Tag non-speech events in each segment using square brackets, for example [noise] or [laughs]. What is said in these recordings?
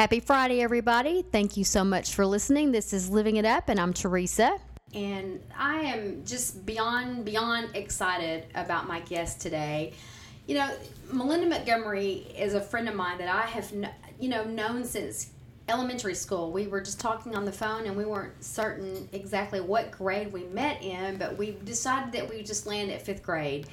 Happy Friday, everybody. Thank you so much for listening. This is Living It Up, and I'm Teresa. And I am just beyond, beyond excited about my guest today. You know, Melinda Montgomery is a friend of mine that I have, you know, known since elementary school. We were just talking on the phone and we weren't certain exactly what grade we met in, but we decided that we just land at fifth grade.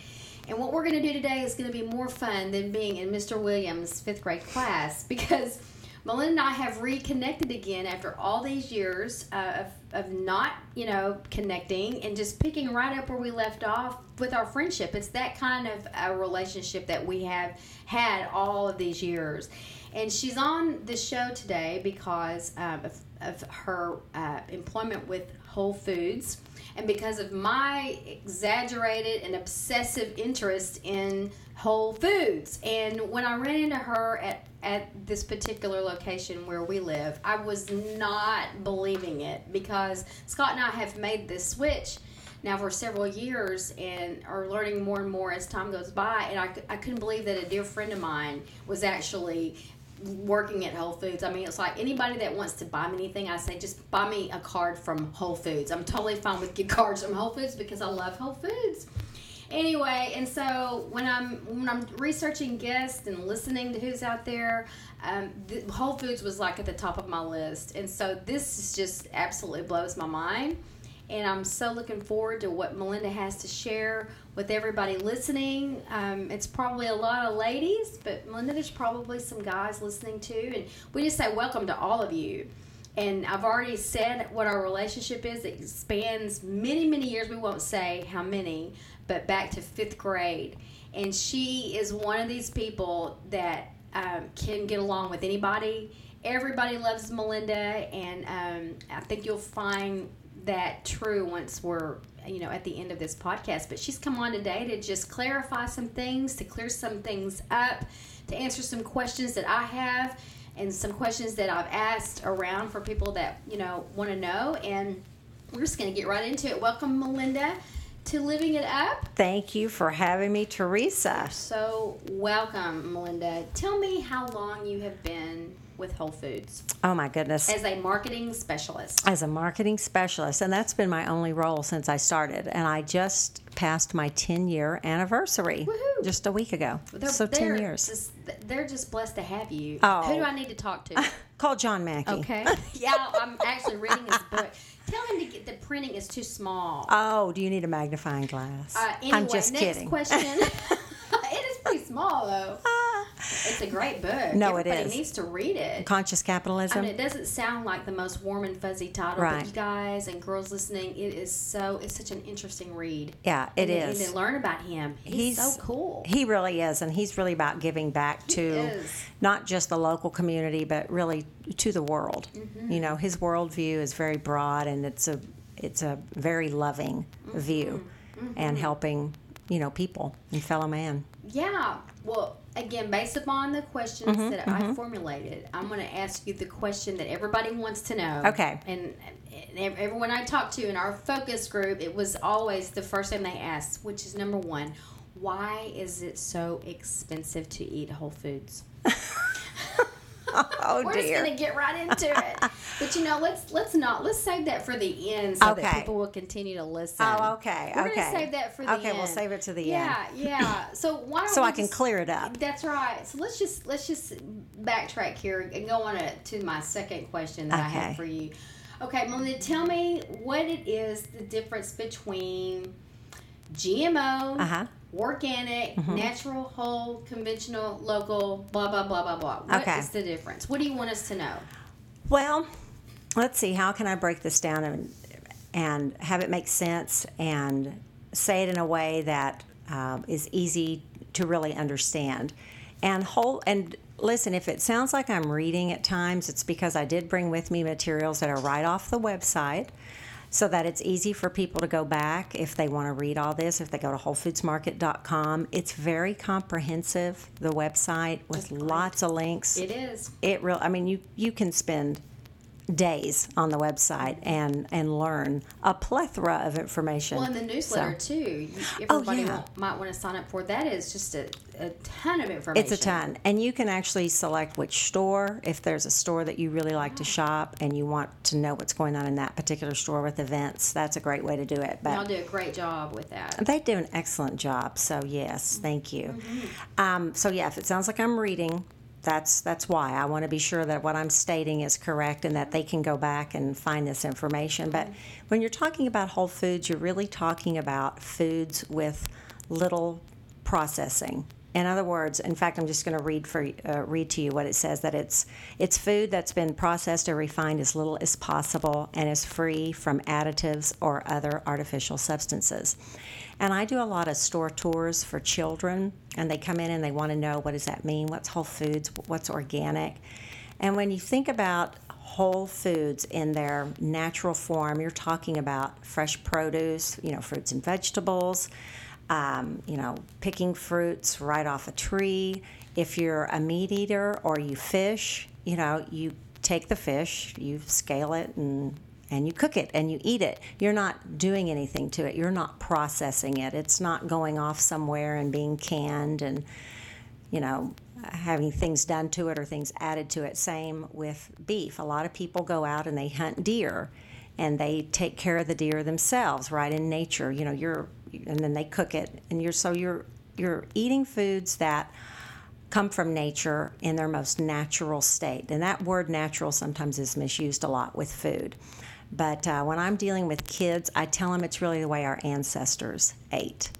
And what we're going to do today is going to be more fun than being in Mr. Williams' fifth grade class [laughs] because Melinda and I have reconnected again after all these years uh, of, of not, you know, connecting and just picking right up where we left off with our friendship. It's that kind of a relationship that we have had all of these years. And she's on the show today because um, of, of, her uh, employment with Whole Foods and because of my exaggerated and obsessive interest in Whole Foods. And when I ran into her at at this particular location where we live, I was not believing it because Scott and I have made this switch now for several years and are learning more and more as time goes by. And I, I couldn't believe that a dear friend of mine was actually working at Whole Foods. I mean, it's like anybody that wants to buy me anything, I say just buy me a card from Whole Foods. I'm totally fine with get [laughs] cards from Whole Foods because I love Whole Foods anyway, and so when I'm when I'm researching guests and listening to who's out there, um, the, Whole Foods was like at the top of my list, and so this is just absolutely blows my mind. And I'm so looking forward to what Melinda has to share with everybody listening. Um, it's probably a lot of ladies, but Melinda, there's probably some guys listening too. And we just say welcome to all of you. And I've already said what our relationship is. It spans many, many years. We won't say how many, but back to fifth grade. And she is one of these people that um, can get along with anybody. Everybody loves Melinda, and um, I think you'll find that true once we're you know at the end of this podcast but she's come on today to just clarify some things to clear some things up to answer some questions that i have and some questions that i've asked around for people that you know want to know and we're just going to get right into it welcome melinda to Living It Up. Thank you for having me, Teresa. So, welcome, Melinda. Tell me how long you have been with Whole Foods. Oh, my goodness. As a marketing specialist. As a marketing specialist. And that's been my only role since I started. And I just passed my 10 year anniversary Woo-hoo. just a week ago. They're, so, 10 years. Just, they're just blessed to have you. Oh. Who do I need to talk to? [laughs] Call John Mackey. Okay. [laughs] yeah, I'm actually reading his book. Tell him to get the printing is too small. Oh, do you need a magnifying glass? Uh, anyway, I'm just next kidding. question. [laughs] pretty small though. [laughs] It's a great book. No, Everybody it is. needs to read it. Conscious Capitalism. I mean, it doesn't sound like the most warm and fuzzy title, right. but you guys and girls listening, it is so. It's such an interesting read. Yeah, it and, is. And learn about him, he's, he's, so cool. He really is, and he's really about giving back to not just the local community, but really to the world. Mm-hmm. You know, his worldview is very broad, and it's a it's a very loving mm-hmm. view, mm-hmm. and helping you know people and fellow man. Yeah. Well, again, based upon the questions mm-hmm, that mm-hmm. I formulated, I'm going to ask you the question that everybody wants to know. Okay. And, and everyone I talked to in our focus group, it was always the first thing they asked, which is number one, why is it so expensive to eat Whole Foods? [laughs] [laughs] oh We're dear. just gonna get right into it. [laughs] but you know, let's let's not let's save that for the end so okay. that people will continue to listen. Oh, okay. We're okay. gonna save that for the okay, end. we'll save it to the yeah, end. Yeah, yeah. [laughs] So why don't so I can just, clear it up. That's right. So let's just let's just backtrack here and go on to, to my second question that okay. I have for you. Okay, Melinda, tell me what it is the difference between GMO, uh-huh organic, mm-hmm. natural, whole, conventional, local, blah, blah, blah, blah, blah. What okay. is the difference? What do you want us to know? Well, let's see. How can I break this down and, and have it make sense and say it in a way that uh, is easy to really understand? And whole and listen, if it sounds like I'm reading at times, it's because I did bring with me materials that are right off the website so that it's easy for people to go back if they want to read all this. If they go to WholeFoodsMarket.com, it's very comprehensive. The website with lots of links. It is. It real. I mean, you you can spend days on the website and and learn a plethora of information. Well, in the newsletter So, too, you, Oh, yeah. might want to sign up for. That is just a, a ton of information. It's a ton. And you can actually select which store, if there's a store that you really like to shop and you want to know what's going on in that particular store with events, that's a great way to do it. But Y'all do a great job with that. They do an excellent job. So yes, thank you. Mm-hmm. Um, so yeah, if it sounds like I'm reading, that's that's why I want to be sure that what I'm stating is correct and that they can go back and find this information. But when you're talking about whole foods, you're really talking about foods with little processing. In other words, in fact, I'm just going to read for uh, read to you what it says that it's it's food that's been processed or refined as little as possible and is free from additives or other artificial substances. And I do a lot of store tours for children, and they come in and they want to know what does that mean? What's whole foods? What's organic? And when you think about whole foods in their natural form, you're talking about fresh produce, you know, fruits and vegetables, um, you know, picking fruits right off a tree. If you're a meat eater or you fish, you know, you take the fish, you scale it and and you cook it and you eat it. You're not doing anything to it. You're not processing it. It's not going off somewhere and being canned and you know, having things done to it or things added to it. Same with beef. A lot of people go out and they hunt deer and they take care of the deer themselves, right in nature. You know, you're and then they cook it and you're so you're you're eating foods that come from nature in their most natural state. And that word natural sometimes is misused a lot with food. But uh, when I'm dealing with kids, I tell them it's really the way our ancestors ate.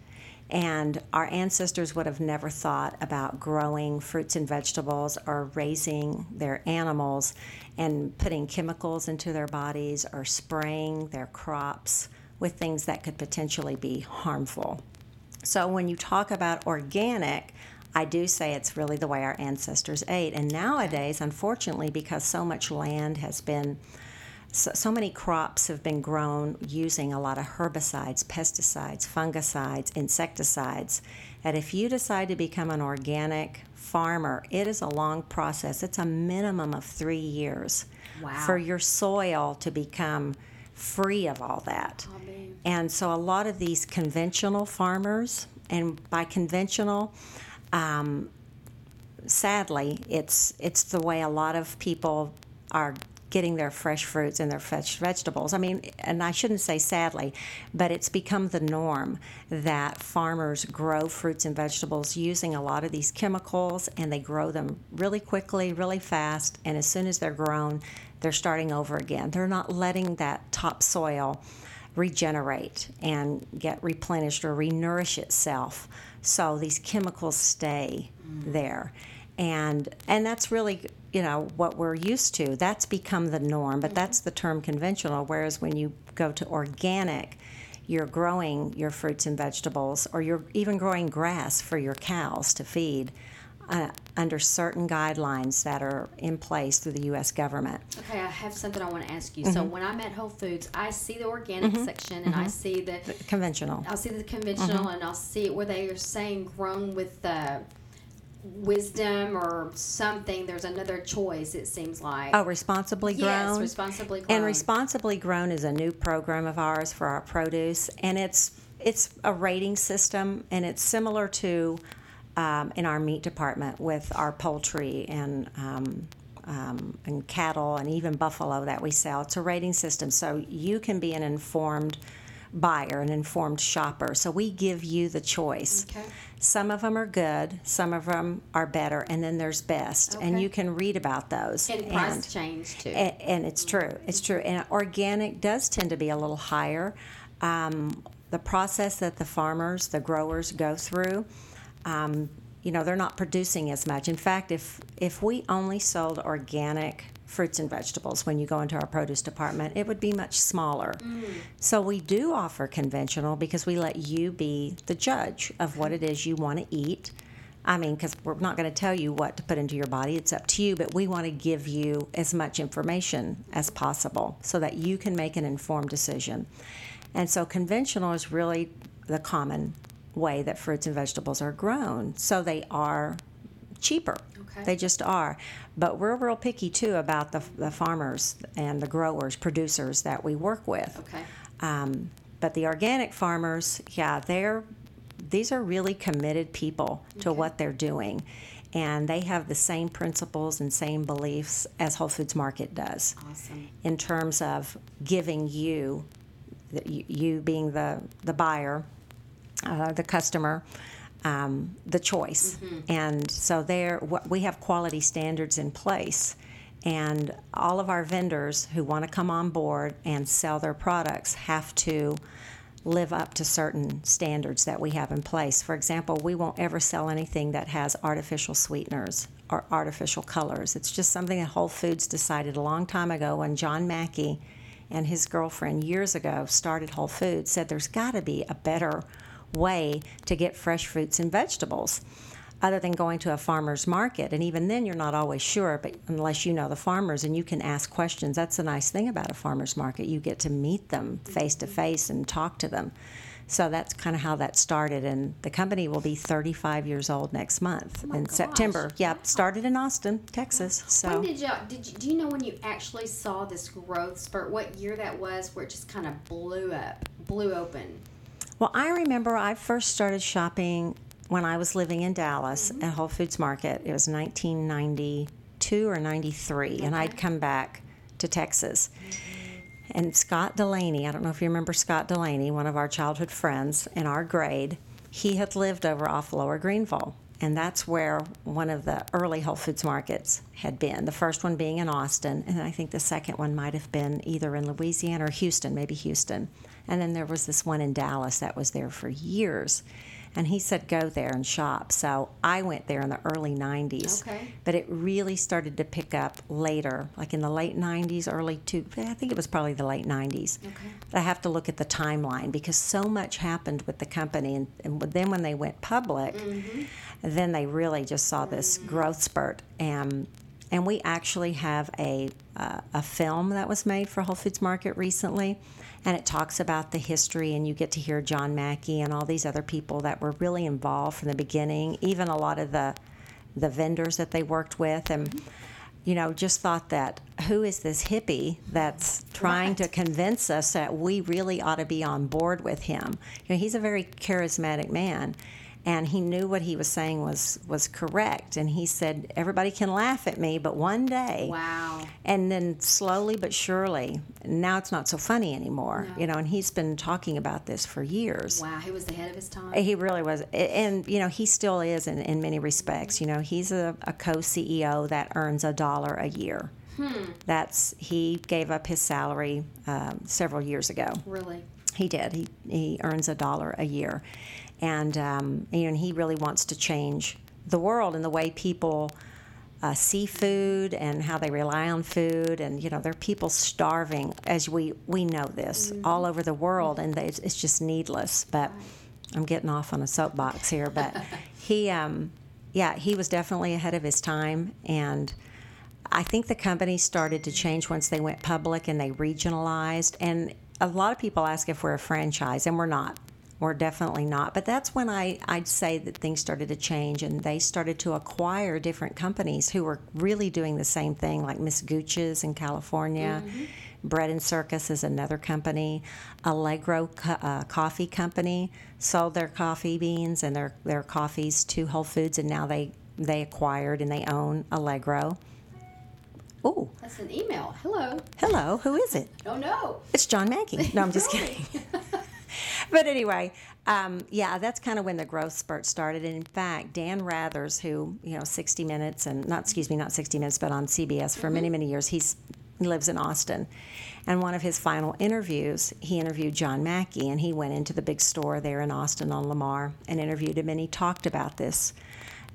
And our ancestors would have never thought about growing fruits and vegetables or raising their animals and putting chemicals into their bodies or spraying their crops with things that could potentially be harmful. So when you talk about organic, I do say it's really the way our ancestors ate. And nowadays, unfortunately, because so much land has been so, so many crops have been grown using a lot of herbicides, pesticides, fungicides, insecticides, that if you decide to become an organic farmer, it is a long process. It's a minimum of three years Wow. for your soil to become free of all that. Amen. And so a lot of these conventional farmers, and by conventional, um, sadly, it's it's the way a lot of people are getting their fresh fruits and their fresh vegetables. I mean, and I shouldn't say sadly, but it's become the norm that farmers grow fruits and vegetables using a lot of these chemicals and they grow them really quickly, really fast, and as soon as they're grown, they're starting over again. They're not letting that topsoil regenerate and get replenished or renourish itself. So these chemicals stay there. And and that's really you know what we're used to. That's become the norm, but that's the term conventional. Whereas when you go to organic, you're growing your fruits and vegetables, or you're even growing grass for your cows to feed uh, under certain guidelines that are in place through the U.S. government. Okay, I have something I want to ask you. Mm-hmm. So when I'm at Whole Foods, I see the organic section and I see the Conventional. I'll see the conventional Mm-hmm. and I'll see it where they are saying grown with uh, wisdom or something. There's another choice. It seems like. Oh, responsibly grown. yes, responsibly grown. And responsibly grown is a new program of ours for our produce, and it's it's a rating system, and it's similar to um, in our meat department with our poultry and. Um, um, and cattle and even buffalo that we sell. It's a rating system, so you can be an informed buyer, an informed shopper. So we give you the choice. Okay. Some of them are good, some of them are better, and then there's best, and you can read about those. and price change too. And, and it's true. It's true. And organic does tend to be a little higher. Um, the process that the farmers, the growers go through, um, you know, they're not producing as much. In fact, if if we only sold organic fruits and vegetables when you go into our produce department, it would be much smaller. So we do offer conventional because we let you be the judge of what it is you want to eat. I mean, because we're not going to tell you what to put into your body, it's up to you, but we want to give you as much information as possible so that you can make an informed decision. And so, conventional is really the common way that fruits and vegetables are grown. So, they are cheaper. Okay. They just are. But we're real picky too about the, the farmers and the growers, producers that we work with. Okay. Um, but the organic farmers, yeah, they're these are really committed people to Okay. what they're doing, and they have the same principles and same beliefs as Whole Foods Market does Awesome. in terms of giving you, you you being the the buyer, uh, the customer, um, the choice. And so there, we have quality standards in place. And all of our vendors who want to come on board and sell their products have to live up to certain standards that we have in place. For example, we won't ever sell anything that has artificial sweeteners or artificial colors. It's just something that Whole Foods decided a long time ago when John Mackey and his girlfriend years ago started Whole Foods, said there's got to be a better way to get fresh fruits and vegetables other than going to a farmer's market. And even then, you're not always sure, but unless you know the farmers and you can ask questions. That's the nice thing about a farmer's market. You get to meet them face to face and talk to them. So that's kind of how that started. And the company will be 35 years old next month oh my in gosh. September. Yeah, started in Austin, Texas. So. When did you did you do you know when you actually saw this growth spurt? What year that was where it just kind of blew up, blew open? Well, I remember I first started shopping when I was living in Dallas mm-hmm. at Whole Foods Market. It was 1992 or 93, and I'd come back to Texas. And Scott Delaney, I don't know if you remember Scott Delaney, one of our childhood friends in our grade, he had lived over off Lower Greenville. And that's where one of the early Whole Foods markets had been. The first one being in Austin, and I think the second one might have been either in Louisiana or Houston, maybe Houston. And then there was this one in Dallas that was there for years. And he said, go there and shop. So I went there in the early 90s. Okay. But it really started to pick up later, like in the late 90s, early two, I think it was probably the late 90s. Okay. I have to look at the timeline because so much happened with the company. And, and then when they went public, mm-hmm. then they really just saw this growth spurt. And, and we actually have a, uh, a film that was made for Whole Foods Market recently. And it talks about the history, and you get to hear John Mackey and all these other people that were really involved from the beginning, even a lot of the, the vendors that they worked with. And you know, just thought that who is this hippie that's trying to convince us that we really ought to be on board with him? You know, he's a very charismatic man, and he knew what he was saying was was correct. And he said, "Everybody can laugh at me, but one day." Wow. And then slowly but surely, now it's not so funny anymore. No. You know, and he's been talking about this for years. Wow. He was ahead of his time. He really was, and you know he still is in, in many respects. You know he's a, a co-CEO that earns a dollar a year. hmm. That's he gave up his salary um, several years ago. Really. He did. He he earns a dollar a year, and um, you know and he really wants to change the world and the way people. Uh, see food and how they rely on food, and you know there are people starving, as we we know this all over the world, and it's, it's just needless. But I'm getting off on a soapbox here, but [laughs] he, um, yeah, he was definitely ahead of his time, and I think the company started to change once they went public and they regionalized. And a lot of people ask if we're a franchise, and we're not. We're definitely not. But that's when I, I'd say that things started to change and they started to acquire different companies who were really doing the same thing, like Miss Gooch's in California. Bread and Circus is another company. Allegro Co- uh, Coffee Company sold their coffee beans and their, their coffees to Whole Foods, and now they, they acquired and they own Allegro. Oh, That's an email. Hello. hello, who is it? Oh no. It's John Mackey. No, I'm just kidding. [laughs] [laughs] but anyway, um, yeah, that's kind of when the growth spurt started. And in fact, Dan Rathers, who you know, 60 Minutes and not excuse me, not 60 Minutes, but on CBS for many many years, he's he lives in Austin. And one of his final interviews, he interviewed John Mackey, and he went into the big store there in Austin on Lamar and interviewed him, and he talked about this.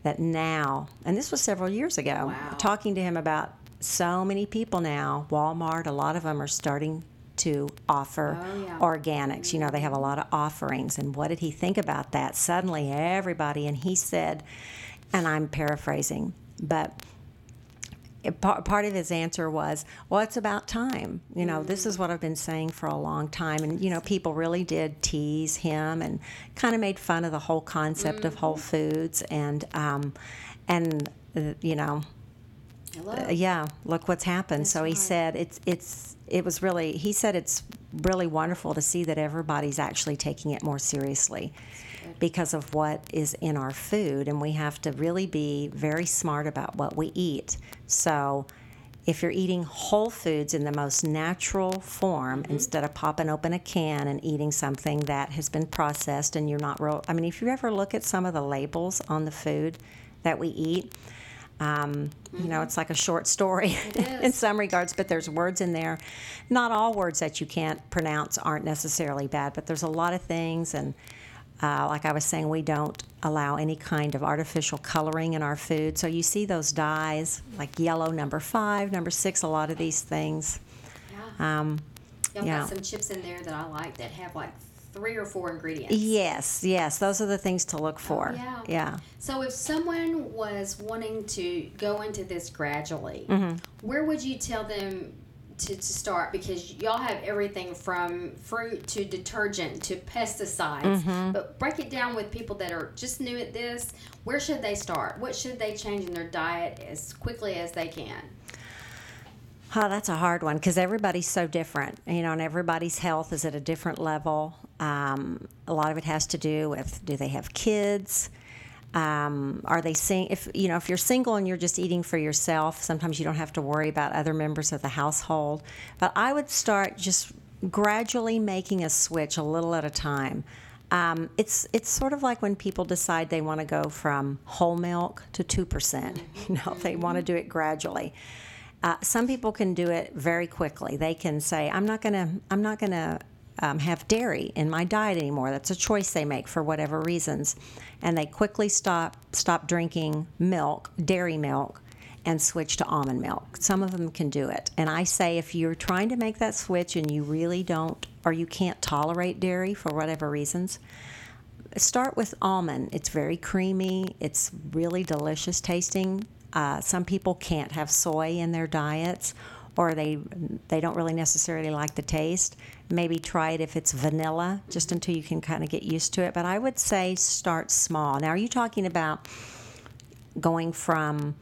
That now, and this was several years ago, Wow. talking to him about so many people now, Walmart, a lot of them are starting to offer Oh, yeah. organics. You know, they have a lot of offerings. And what did he think about that? Suddenly, everybody, and he said, and I'm paraphrasing, but part part of his answer was, well, it's about time. You know, this is what I've been saying for a long time. And, you know, people really did tease him and kind of made fun of the whole concept of Whole Foods. And, um, and uh, you know, uh, yeah, look what's happened. so he right. said it's it's it was really he said it's really wonderful to see that everybody's actually taking it more seriously because of what is in our food and we have to really be very smart about what we eat. So if you're eating whole foods in the most natural form mm-hmm. instead of popping open a can and eating something that has been processed and you're not real I mean if you ever look at some of the labels on the food that we eat um, you know, it's like a short story [laughs] in some regards, but there's words in there. Not all words that you can't pronounce aren't necessarily bad, but there's a lot of things. And uh, like I was saying, we don't allow any kind of artificial coloring in our food. So you see those dyes, like yellow number five, number six, a lot of these things. yeah. Um, Y'all yeah. got some chips in there that I like that have like three or four ingredients. yes, yes, those are the things to look for. Oh, yeah. yeah. So if someone was wanting to go into this gradually, Mm-hmm. where would you tell them to, to start? Because y'all have everything from fruit to detergent to pesticides. Mm-hmm. But break it down with people that are just new at this. Where should they start? What should they change in their diet as quickly as they can? Oh, that's a hard one because everybody's so different, you know, and everybody's health is at a different level. Um, a lot of it has to do with do they have kids? Um, are they sing? If you know, if you're single and you're just eating for yourself, sometimes you don't have to worry about other members of the household. But I would start just gradually making a switch a little at a time. Um, it's it's sort of like when people decide they want to go from whole milk to two percent. [laughs] You know, they want to do it gradually. Uh, some people can do it very quickly. They can say, "I'm not gonna, I'm not gonna um, have dairy in my diet anymore." That's a choice they make for whatever reasons, and they quickly stop stop drinking milk, dairy milk, and switch to almond milk. Some of them can do it, and I say if you're trying to make that switch and you really don't, or you can't tolerate dairy for whatever reasons, start with almond. It's very creamy. It's really delicious tasting. Uh, some people can't have soy in their diets, or they they don't really necessarily like the taste. Maybe try it if it's vanilla, just until you can kind of get used to it. But I would say start small. Now, are you talking about going from,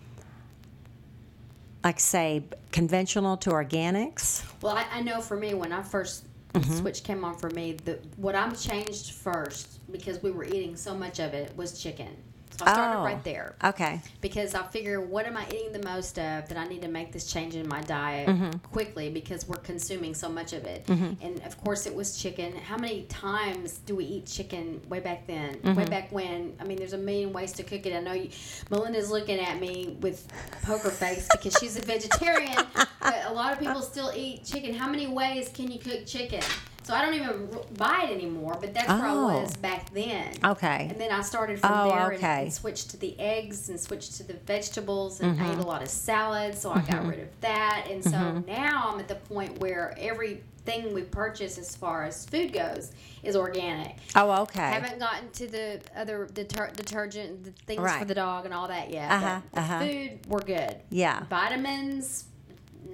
like, say, conventional to organics? Well, I, I know for me, when I 1st Mm-hmm. switch came on for me, the what I'm changed first because we were eating so much of it was chicken. I started Oh. right there Okay. because I figure what am I eating the most of that I need to make this change in my diet Mm-hmm. quickly because we're consuming so much of it. And of course, it was chicken. How many times do we eat chicken way back then? Mm-hmm. Way back when? I mean, there's a million ways to cook it. I know you, Melinda's looking at me with poker face because she's a vegetarian, [laughs] but a lot of people still eat chicken. How many ways can you cook chicken? So I don't even buy it anymore, but that's where I Oh. was back then. Okay. And then I started from Oh, there and- okay. and, switched to the eggs and switched to the vegetables and Mm-hmm. ate a lot of salad. So I got rid of that. And so now I'm at the point where everything we purchase as far as food goes is organic. Oh, okay. I Haven't gotten to the other deter- detergent the things Right. for the dog and all that yet. Uh-huh, uh-huh. food, we're good. Yeah. Vitamins,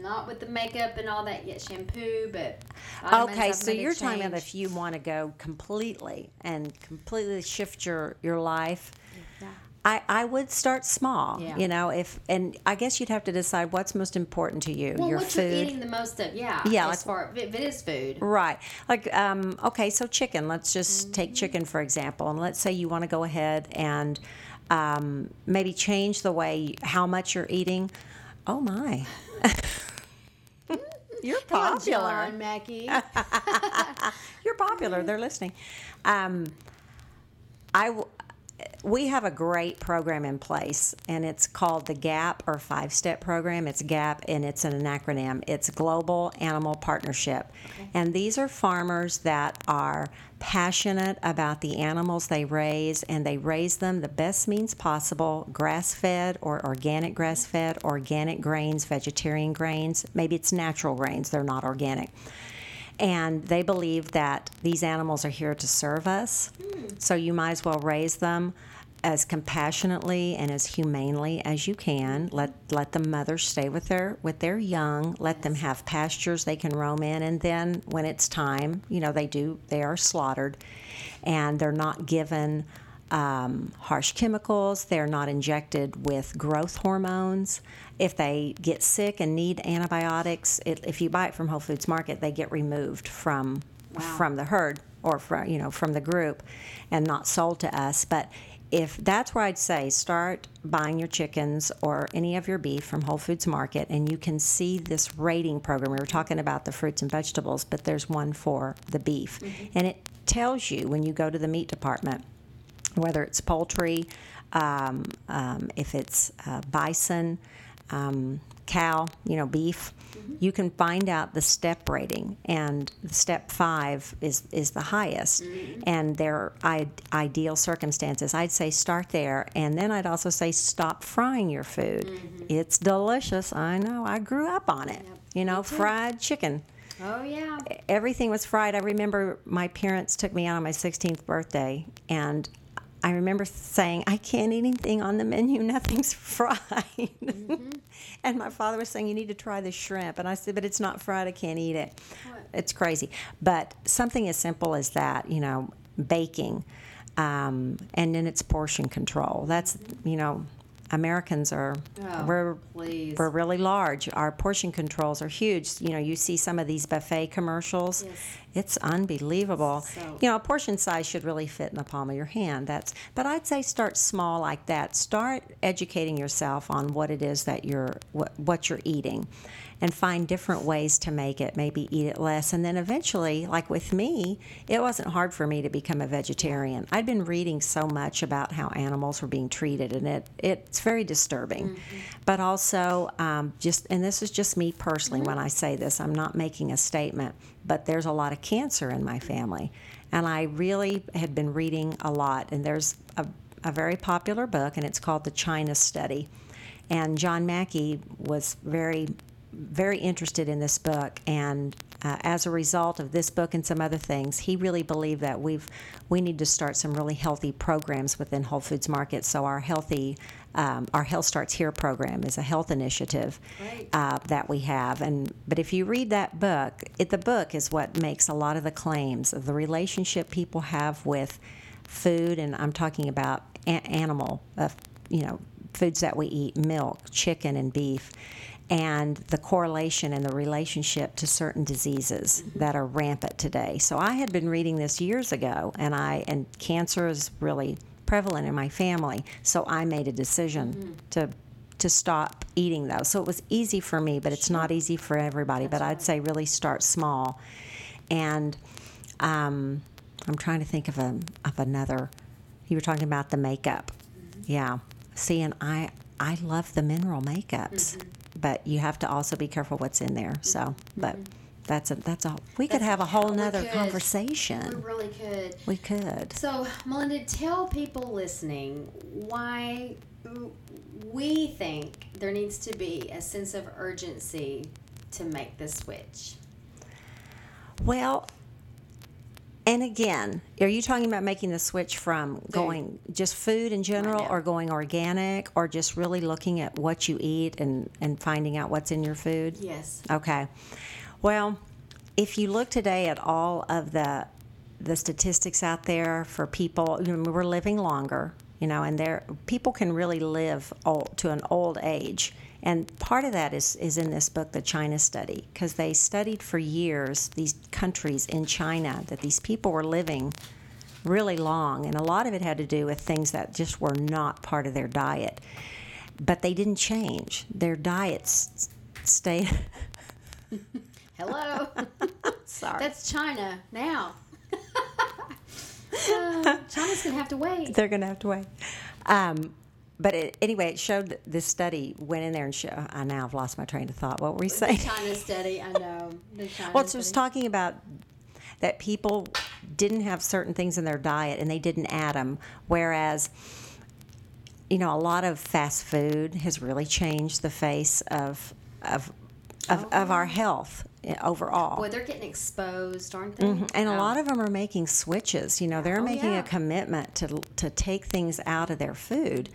not with the makeup and all that yet. Shampoo, but Okay, so you're talking about if you want to go completely and completely shift your your life. Yeah. I, I would start small, Yeah. you know, if and I guess you'd have to decide what's most important to you, Well, your what food. you're eating the most of, yeah. Yeah, as like- far if it is food. Right. Like, um, okay, so chicken. Let's just take chicken for example, and let's say you want to go ahead and um, maybe change the way how much you're eating. Oh my, [laughs] you're popular. John Mackey. [laughs] [laughs] You're popular. They're listening. Um, I w- we have a great program in place, and it's called the GAP or Five Step Program. It's GAP, and it's an acronym. It's Global Animal Partnership, and these are farmers that are passionate about the animals they raise, and they raise them the best means possible: grass-fed or organic grass-fed, organic grains, vegetarian grains. Maybe it's natural grains; they're not organic and they believe that these animals are here to serve us. So you might as well raise them as compassionately and as humanely as you can. Let let the mothers stay with their with their young. Let them have pastures they can roam in, and then when it's time, you know they do they are slaughtered, and they're not given um, harsh chemicals. They're not injected with growth hormones. If they get sick and need antibiotics, it, if you buy it from Whole Foods Market, they get removed from Wow. from the herd or from you know from the group, and not sold to us. But if that's where I'd say start buying your chickens or any of your beef from Whole Foods Market, and you can see this rating program. We were talking about the fruits and vegetables, but there's one for the beef, and it tells you when you go to the meat department whether it's poultry, um, um, if it's uh, bison, um, cow, you know, beef, you can find out the step rating, and step five is is the highest, and their I- ideal circumstances. I'd say start there, and then I'd also say stop frying your food. It's delicious. I know. I grew up on it. You know, fried chicken Oh yeah. everything was fried. I remember my parents took me out on my 16th birthday, and I remember saying, I can't eat anything on the menu, [laughs] nothing's fried. and my father was saying, You need to try the shrimp. And I said, But it's not fried, I can't eat it. It's crazy. But something as simple as that, you know, baking, um, and then it's portion control. That's, you know, Americans are, Oh, we're, please. we're really large. Our portion controls are huge. You know, you see some of these buffet commercials. Yes. It's unbelievable. So- You know, a portion size should really fit in the palm of your hand. That's but I'd say start small like that. Start educating yourself on what it is that you're what, what you're eating and find different ways to make it. Maybe eat it less and then eventually, like with me, it wasn't hard for me to become a vegetarian. I'd been reading so much about how animals were being treated and it it's very disturbing. But also um, just and this is just me personally when I say this, I'm not making a statement, but there's a lot of cancer in my family. And I really had been reading a lot, and there's a, a very popular book, and it's called The China Study. And John Mackey was very, very interested in this book, and uh, as a result of this book and some other things, he really believed that we've we need to start some really healthy programs within Whole Foods Market. So our healthy, um, our Health Starts Here program is a health initiative Right. uh, that we have. And but if you read that book, it, the book is what makes a lot of the claims of the relationship people have with food, and I'm talking about a- animal, uh, you know, foods that we eat, milk, chicken, and beef. And the correlation and the relationship to certain diseases mm-hmm. that are rampant today. So I had been reading this years ago, and I and cancer is really prevalent in my family. So I made a decision mm-hmm. to to stop eating those. So it was easy for me, but it's not easy for everybody. but I'd say really start small. And um, I'm trying to think of a of another. You were talking about the makeup, mm-hmm. yeah. See, and I I love the mineral makeups, but you have to also be careful what's in there. So, mm-hmm. but that's a that's a we could have a whole nother could. conversation. We really could. We could. So, Melinda, tell people listening why we think there needs to be a sense of urgency to make the switch. Well, and again, are you talking about making the switch from going just food in general or going organic or just really looking at what you eat and, and finding out what's in your food? Yes. Okay. Well, if you look today at all of the the statistics out there for people, you know, we're living longer, you know, and there people can really live old, to an old age. And part of that is, is in this book, The China Study, because they studied for years these countries in China that these people were living really long, and a lot of it had to do with things that just were not part of their diet. But they didn't change. Their diets stayed. [laughs] Hello. [laughs] Sorry. That's China now. Uh, [laughs] China's gonna have to wait. They're going to have to wait. Um, but it, anyway, it showed that this study went in there and show. I now have lost my train of thought. What were we saying? The China study, I know. [laughs] The China Well, it was talking about that people didn't have certain things in their diet and they didn't add them, whereas you know a lot of fast food has really changed the face of of of, of our health eh, overall. Boy, they're getting exposed, aren't they? And a lot of them are making switches. You know, they're Oh, making yeah. a commitment to to take things out of their food,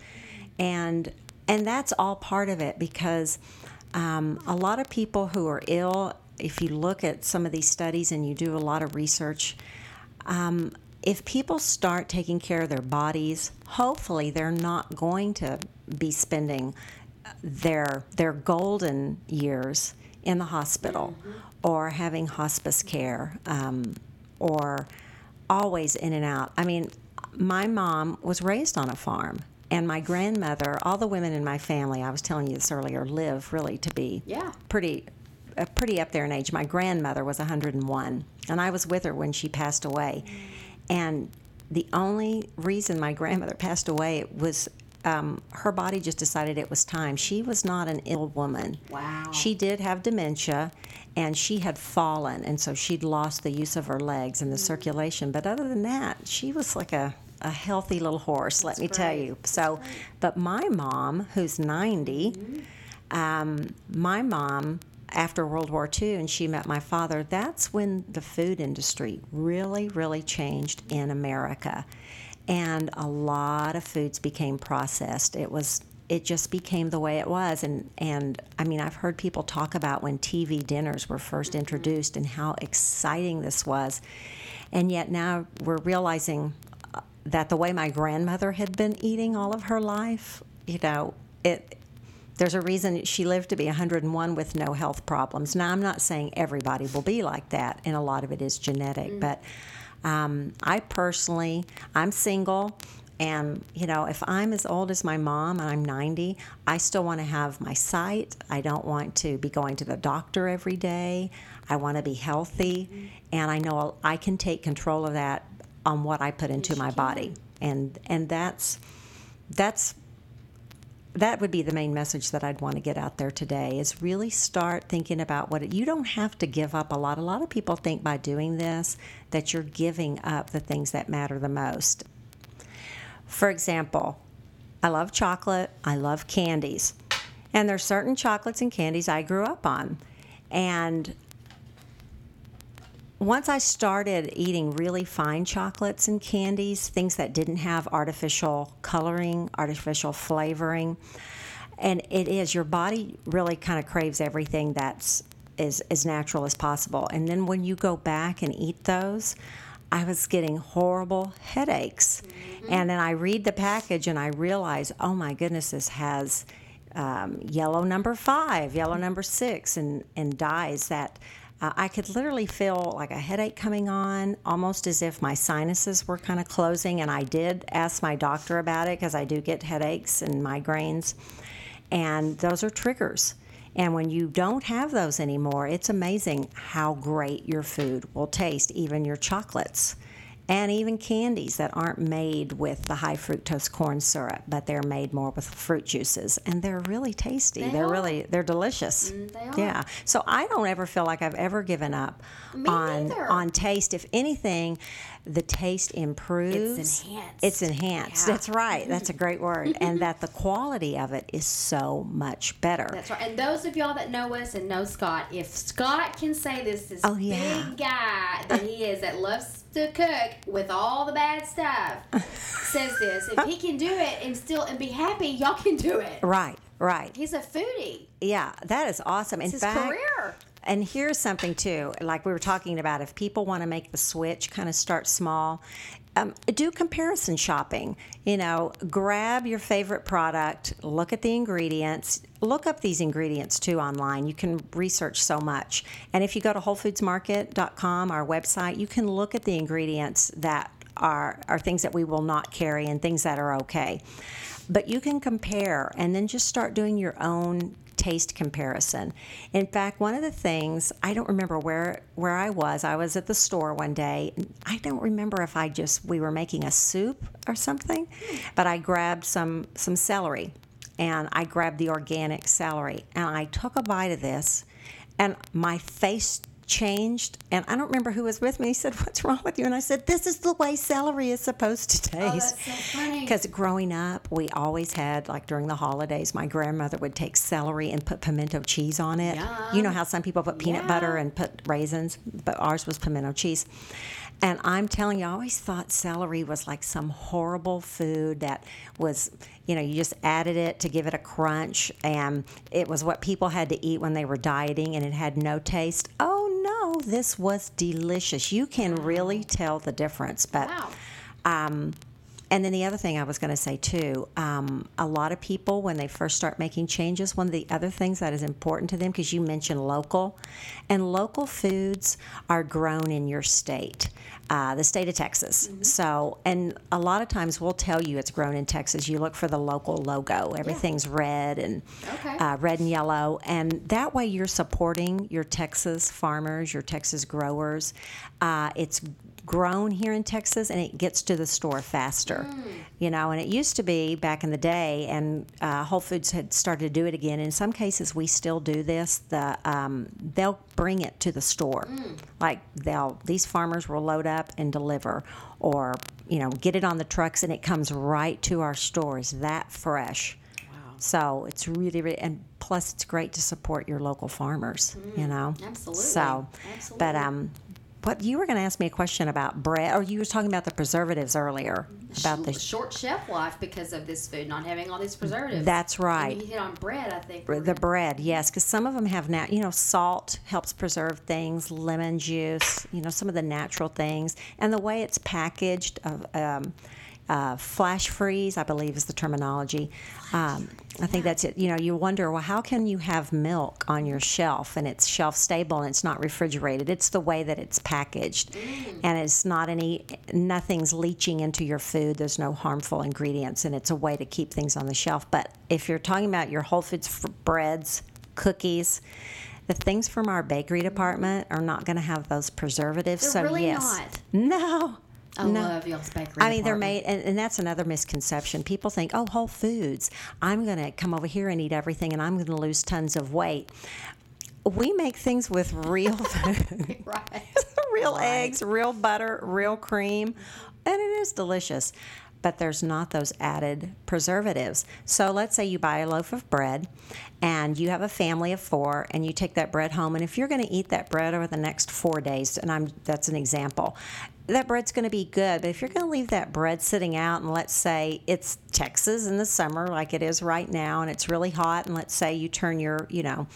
and and that's all part of it because um, a lot of people who are ill, if you look at some of these studies and you do a lot of research, um, if people start taking care of their bodies, hopefully they're not going to be spending their their golden years in the hospital or having hospice care um, or always in and out. I mean, my mom was raised on a farm. And my grandmother, all the women in my family, I was telling you this earlier, live really to be Yeah. pretty uh, pretty up there in age. My grandmother was 101, and I was with her when she passed away. And the only reason my grandmother passed away was um, her body just decided it was time. She was not an ill woman. Wow. She did have dementia, and she had fallen, and so she'd lost the use of her legs and the circulation. But other than that, she was like a a healthy little horse, let me tell you. So, but my mom, who's 90, um, my mom, after World War II, and she met my father, that's when the food industry really, really changed in America. And a lot of foods became processed. It was it just became the way it was and and I mean I've heard people talk about when TV dinners were first introduced and how exciting this was. And yet now we're realizing that the way my grandmother had been eating all of her life, you know, it there's a reason she lived to be 101 with no health problems. Now, I'm not saying everybody will be like that, and a lot of it is genetic, but um, I personally, I'm single. And, you know, if I'm as old as my mom and I'm 90, I still want to have my sight. I don't want to be going to the doctor every day. I want to be healthy. And I know I can take control of that on what I put into my body. And, and that's, that's that would be the main message that I'd want to get out there today is really start thinking about what it, you don't have to give up a lot. A lot of people think by doing this that you're giving up the things that matter the most. For example, I love chocolate, I love candies. And there's certain chocolates and candies I grew up on. And once I started eating really fine chocolates and candies, things that didn't have artificial coloring, artificial flavoring, and it is your body really kind of craves everything that's is as natural as possible. And then when you go back and eat those, I was getting horrible headaches. And then I read the package and I realize, oh my goodness, this has um, yellow number five, yellow number six, and, and dyes that uh, I could literally feel like a headache coming on, almost as if my sinuses were kind of closing. And I did ask my doctor about it because I do get headaches and migraines. And those are triggers. And when you don't have those anymore, it's amazing how great your food will taste, even your chocolates and even candies that aren't made with the high fructose corn syrup, but they're made more with fruit juices, and they're really tasty. They are really they're delicious. Mm, they are. Yeah. So I don't ever feel like I've ever given up Me on neither. on taste. If anything, the taste improves. It's enhanced. It's enhanced. Yeah. That's right. That's a great word. [laughs] and that the quality of it is so much better. That's right. And those of y'all that know us and know Scott, if Scott can say this, this Oh, yeah. big guy that he is that loves to cook with all the bad stuff, says this. If he can do it and still and be happy, y'all can do it. right. Right. He's a foodie. Yeah, that is awesome. In his fact, career. And here's something too, like we were talking about, if people want to make the switch, kind of start small, um, do comparison shopping. You know, grab your favorite product, look at the ingredients, look up these ingredients too online. You can research so much. And if you go to WholeFoodsMarket.com, our website, you can look at the ingredients that are, are things that we will not carry and things that are okay. But you can compare and then just start doing your own taste comparison. In fact, one of the things I don't remember where where I was. I was at the store one day. I don't remember if I just we were making a soup or something, but I grabbed some some celery and I grabbed the organic celery and I took a bite of this and my face changed and I don't remember who was with me. He said, "What's wrong with you?" And I said, "This is the way celery is supposed to oh, taste." that's so. Because growing up, we always had like during the holidays, my grandmother would take celery and put pimento cheese on it. You know how some people put peanut Yeah. butter and put raisins, but ours was pimento cheese. And I'm telling you, I always thought celery was like some horrible food that was, you know, you just added it to give it a crunch, and it was what people had to eat when they were dieting, and it had no taste. Oh no, this was delicious. You can really tell the difference. But Wow. um, and then the other thing I was going to say too, um, a lot of people when they first start making changes, one of the other things that is important to them because you mentioned local, and local foods are grown in your state, uh, the state of Texas. So, and a lot of times we'll tell you it's grown in Texas. You look for the local logo. Everything's red and Okay. uh, red and yellow, and that way you're supporting your Texas farmers, your Texas growers. Uh, it's grown here in Texas, and it gets to the store faster. You know, and it used to be back in the day, and uh, Whole Foods had started to do it again. In some cases, we still do this. The um, they'll bring it to the store, like they'll these farmers will load up and deliver, or you know, get it on the trucks, and it comes right to our stores that fresh. So it's really, really, and plus it's great to support your local farmers. You know, Absolutely. So, but um, what you were going to ask me a question about bread, or you were talking about the preservatives earlier about the. short shelf life because of this food not having all these preservatives. That's right. And you hit on bread, I think. The bread, yes, because some of them have now, you know, salt helps preserve things, lemon juice, you know, some of the natural things, and the way it's packaged of um, uh, flash freeze, I believe is the terminology. Um, I think that's it. You know, you wonder, well, how can you have milk on your shelf and it's shelf stable and it's not refrigerated? It's the way that it's packaged, and it's not any, nothing's leaching into your food. There's no harmful ingredients, and it's a way to keep things on the shelf. But if you're talking about your Whole Foods f- breads, cookies, the things from our bakery department are not going to have those preservatives. They're so really yes, not. no. I no. love y'all's bakery. I mean, they're made, and, and that's another misconception. People think, oh, Whole Foods, I'm going to come over here and eat everything and I'm going to lose tons of weight. We make things with real [laughs] food, Right. [laughs] real eggs, real butter, real cream, and it is delicious. But there's not those added preservatives. So let's say you buy a loaf of bread and you have a family of four and you take that bread home and if you're going to eat that bread over the next 4 days and I'm that's an example that bread's going to be good but if you're going to leave that bread sitting out and let's say it's Texas in the summer like it is right now and it's really hot and let's say you turn your you know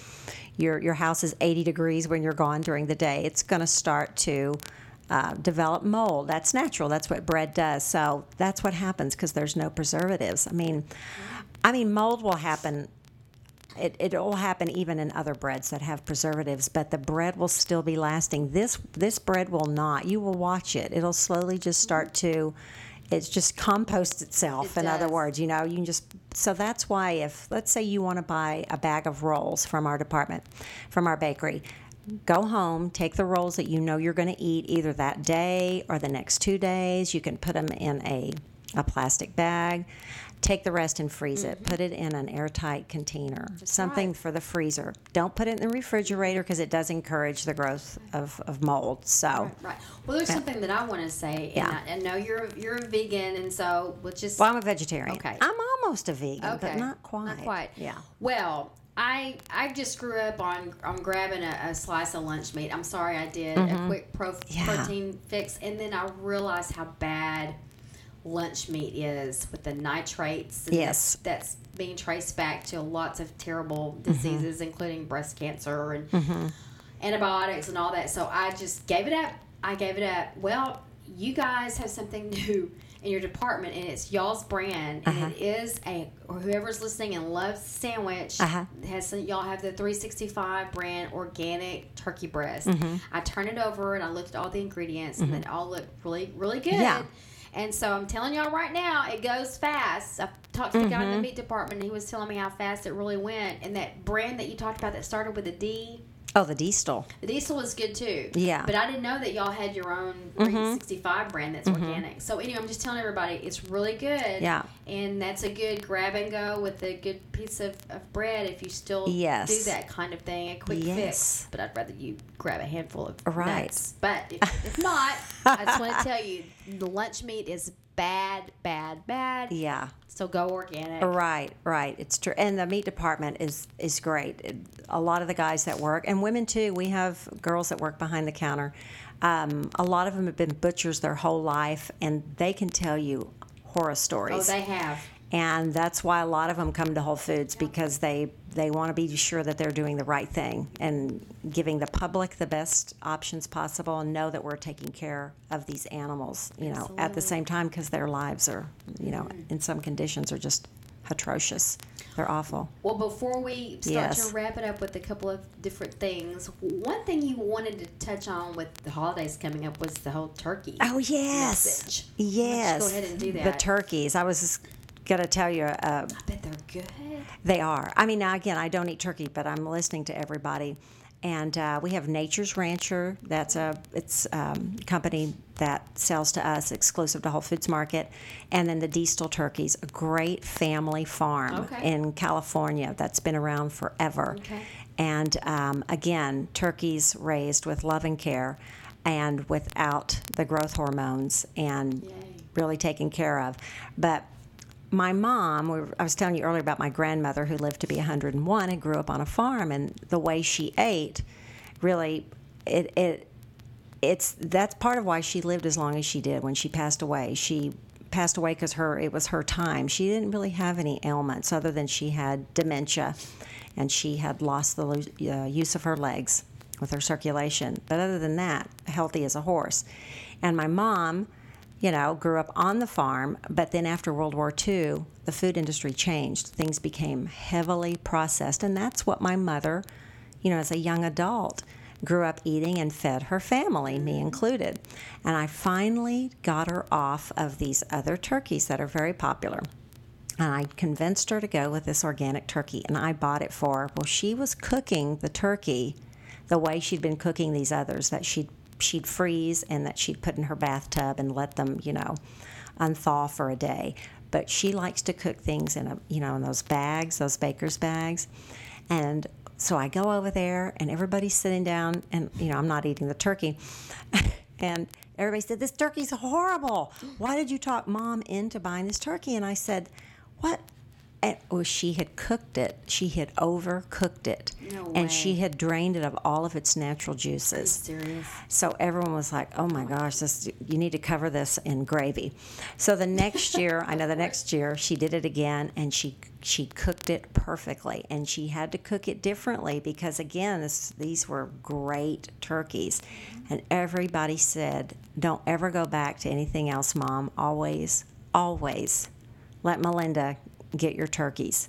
your your house is 80 degrees when you're gone during the day it's going to start to uh, develop mold. That's natural. That's what bread does. So that's what happens because there's no preservatives. I mean, I mean, mold will happen. It it'll happen even in other breads that have preservatives, but the bread will still be lasting. This this bread will not. You will watch it. It'll slowly just start mm-hmm. to. It's just compost itself. It in other words, you know, you can just. So that's why if let's say you want to buy a bag of rolls from our department, from our bakery, go home, take the rolls that you know you're going to eat either that day or the next two days. You can put them in a, a plastic bag. Take the rest and freeze it. Put it in an airtight container, something right. for the freezer. Don't put it in the refrigerator because it does encourage the growth of, of mold. So, Right. Well, there's something that I want to say, and Yeah. I, I know you're you're a vegan, and so we'll just well, I'm a vegetarian. Okay. I'm almost a vegan, okay, but not quite. Not quite. Yeah. Well, I I just grew up on on grabbing a, a slice of lunch meat. I'm sorry, I did a quick pro, Mm-hmm. Yeah. protein fix, and then I realized how bad lunch meat is with the nitrates. Yes. That's, that's being traced back to lots of terrible Mm-hmm. diseases, including breast cancer and antibiotics and all that. So I just gave it up. I gave it up. Well, you guys have something [laughs] new in your department, and it's y'all's brand, and Uh-huh. it is a or whoever's listening and loves sandwich Uh-huh. has some, y'all have the 365 brand organic turkey breast. Mm-hmm. I turned it over and I looked at all the ingredients, and it all looked really really good. Yeah. And so I'm telling y'all right now, it goes fast. I talked to the guy Mm-hmm. in the meat department, and he was telling me how fast it really went. And that brand that you talked about that started with a D, Oh, the Diestel. the Diestel is good too. Yeah. Mm-hmm. But I didn't know that y'all had your own 365 brand that's organic. So anyway, I'm just telling everybody it's really good. Yeah. And that's a good grab and go with a good piece of, of bread if you still Yes. do that kind of thing, a quick Yes. fix. But I'd rather you grab a handful of Right. nuts. But if, if [laughs] not, I just want to tell you the lunch meat is bad, bad, bad. Yeah. So go organic. Right, right. It's true, and the meat department is is great. It- a lot of the guys that work, and women too. We have girls that work behind the counter. Um, a lot of them have been butchers their whole life, and they can tell you horror stories. Oh, stories. they have. And that's why a lot of them come to Whole Foods because they they want to be sure that they're doing the right thing and giving the public the best options possible and know that we're taking care of these animals, you know, at the same time because their lives are, you know, in some conditions are just atrocious. They're awful. Well, before we start Yes. to wrap it up with a couple of different things, one thing you wanted to touch on with the holidays coming up was the whole turkey. Oh yes, Message. yes. go ahead and do that The turkeys. I was gonna tell you. Uh, I bet they're good. They are. I mean, now again, I don't eat turkey, but I'm listening to everybody. And uh, we have Nature's Rancher. That's a it's um, company that sells to us exclusive to Whole Foods Market, and then the Diestel Turkeys, a great family farm Okay. in California that's been around forever. Okay. And um, again, turkeys raised with love and care, and without the growth hormones, and Yay. really taken care of. But my mom, I was telling you earlier about my grandmother who lived to be 101 and grew up on a farm, and the way she ate, really, it it it's that's part of why she lived as long as she did. When she passed away, she passed away because her it was her time. She didn't really have any ailments other than she had dementia, and she had lost the uh, use of her legs with her circulation. But other than that, healthy as a horse. And my mom you know, grew up on the farm, but then after World War II, the food industry changed. Things became heavily processed, and that's what my mother, you know, as a young adult, grew up eating and fed her family, me included. And I finally got her off of these other turkeys that are very popular. And I convinced her to go with this organic turkey, and I bought it for her. Well, she was cooking the turkey the way she'd been cooking these others that she'd she'd freeze and that she'd put in her bathtub and let them, you know, unthaw for a day. But she likes to cook things in a, you know, in those bags, those baker's bags. And so I go over there and everybody's sitting down and, you know, I'm not eating the turkey. [laughs] and everybody said, This turkey's horrible. Why did you talk mom into buying this turkey? And I said, What? And, well, she had cooked it. She had overcooked it. No and she had drained it of all of its natural juices. So everyone was like, "Oh my gosh, this you need to cover this in gravy." So the next [laughs] year, I know the next year she did it again, and she she cooked it perfectly, and she had to cook it differently because again, this, these were great turkeys, and everybody said, "Don't ever go back to anything else, Mom. Always, always, let Melinda." Get your turkeys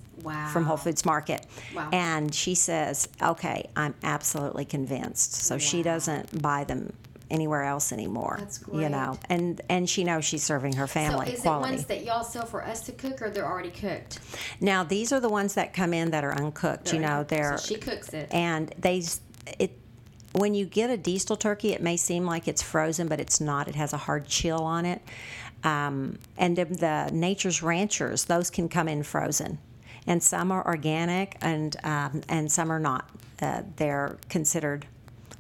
from Whole Foods Market. Wow. And she says, okay, I'm absolutely convinced. So she doesn't buy them anywhere else anymore. That's You know, and and she knows she's serving her family so is quality. it ones that y'all sell for us to cook, or they're already cooked? now these are the ones that come in that are uncooked. you They're know, uncooked. they're So she cooks it. and they it when you get a Diestel turkey, it may seem like it's frozen, but it's not. It has a hard chill on it. Um, and the, the Nature's Ranchers, those can come in frozen, and some are organic, and um, and some are not. Uh, they're considered.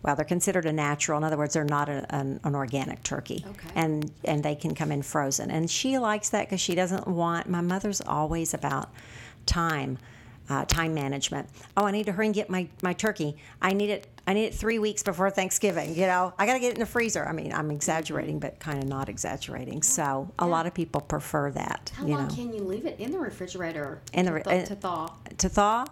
Well, they're considered a natural. In other words, they're not a, an, an organic turkey, Okay. and and they can come in frozen. And she likes that because she doesn't want. My mother's always about time uh, time management. Oh, I need to hurry and get my, my turkey. I need it. I need it three weeks before Thanksgiving. You know, I got to get it in the freezer. I mean, I'm exaggerating, but kind of not exaggerating. So a lot of people prefer that. How you long know, can you leave it in the refrigerator In the to, uh, to thaw? to thaw.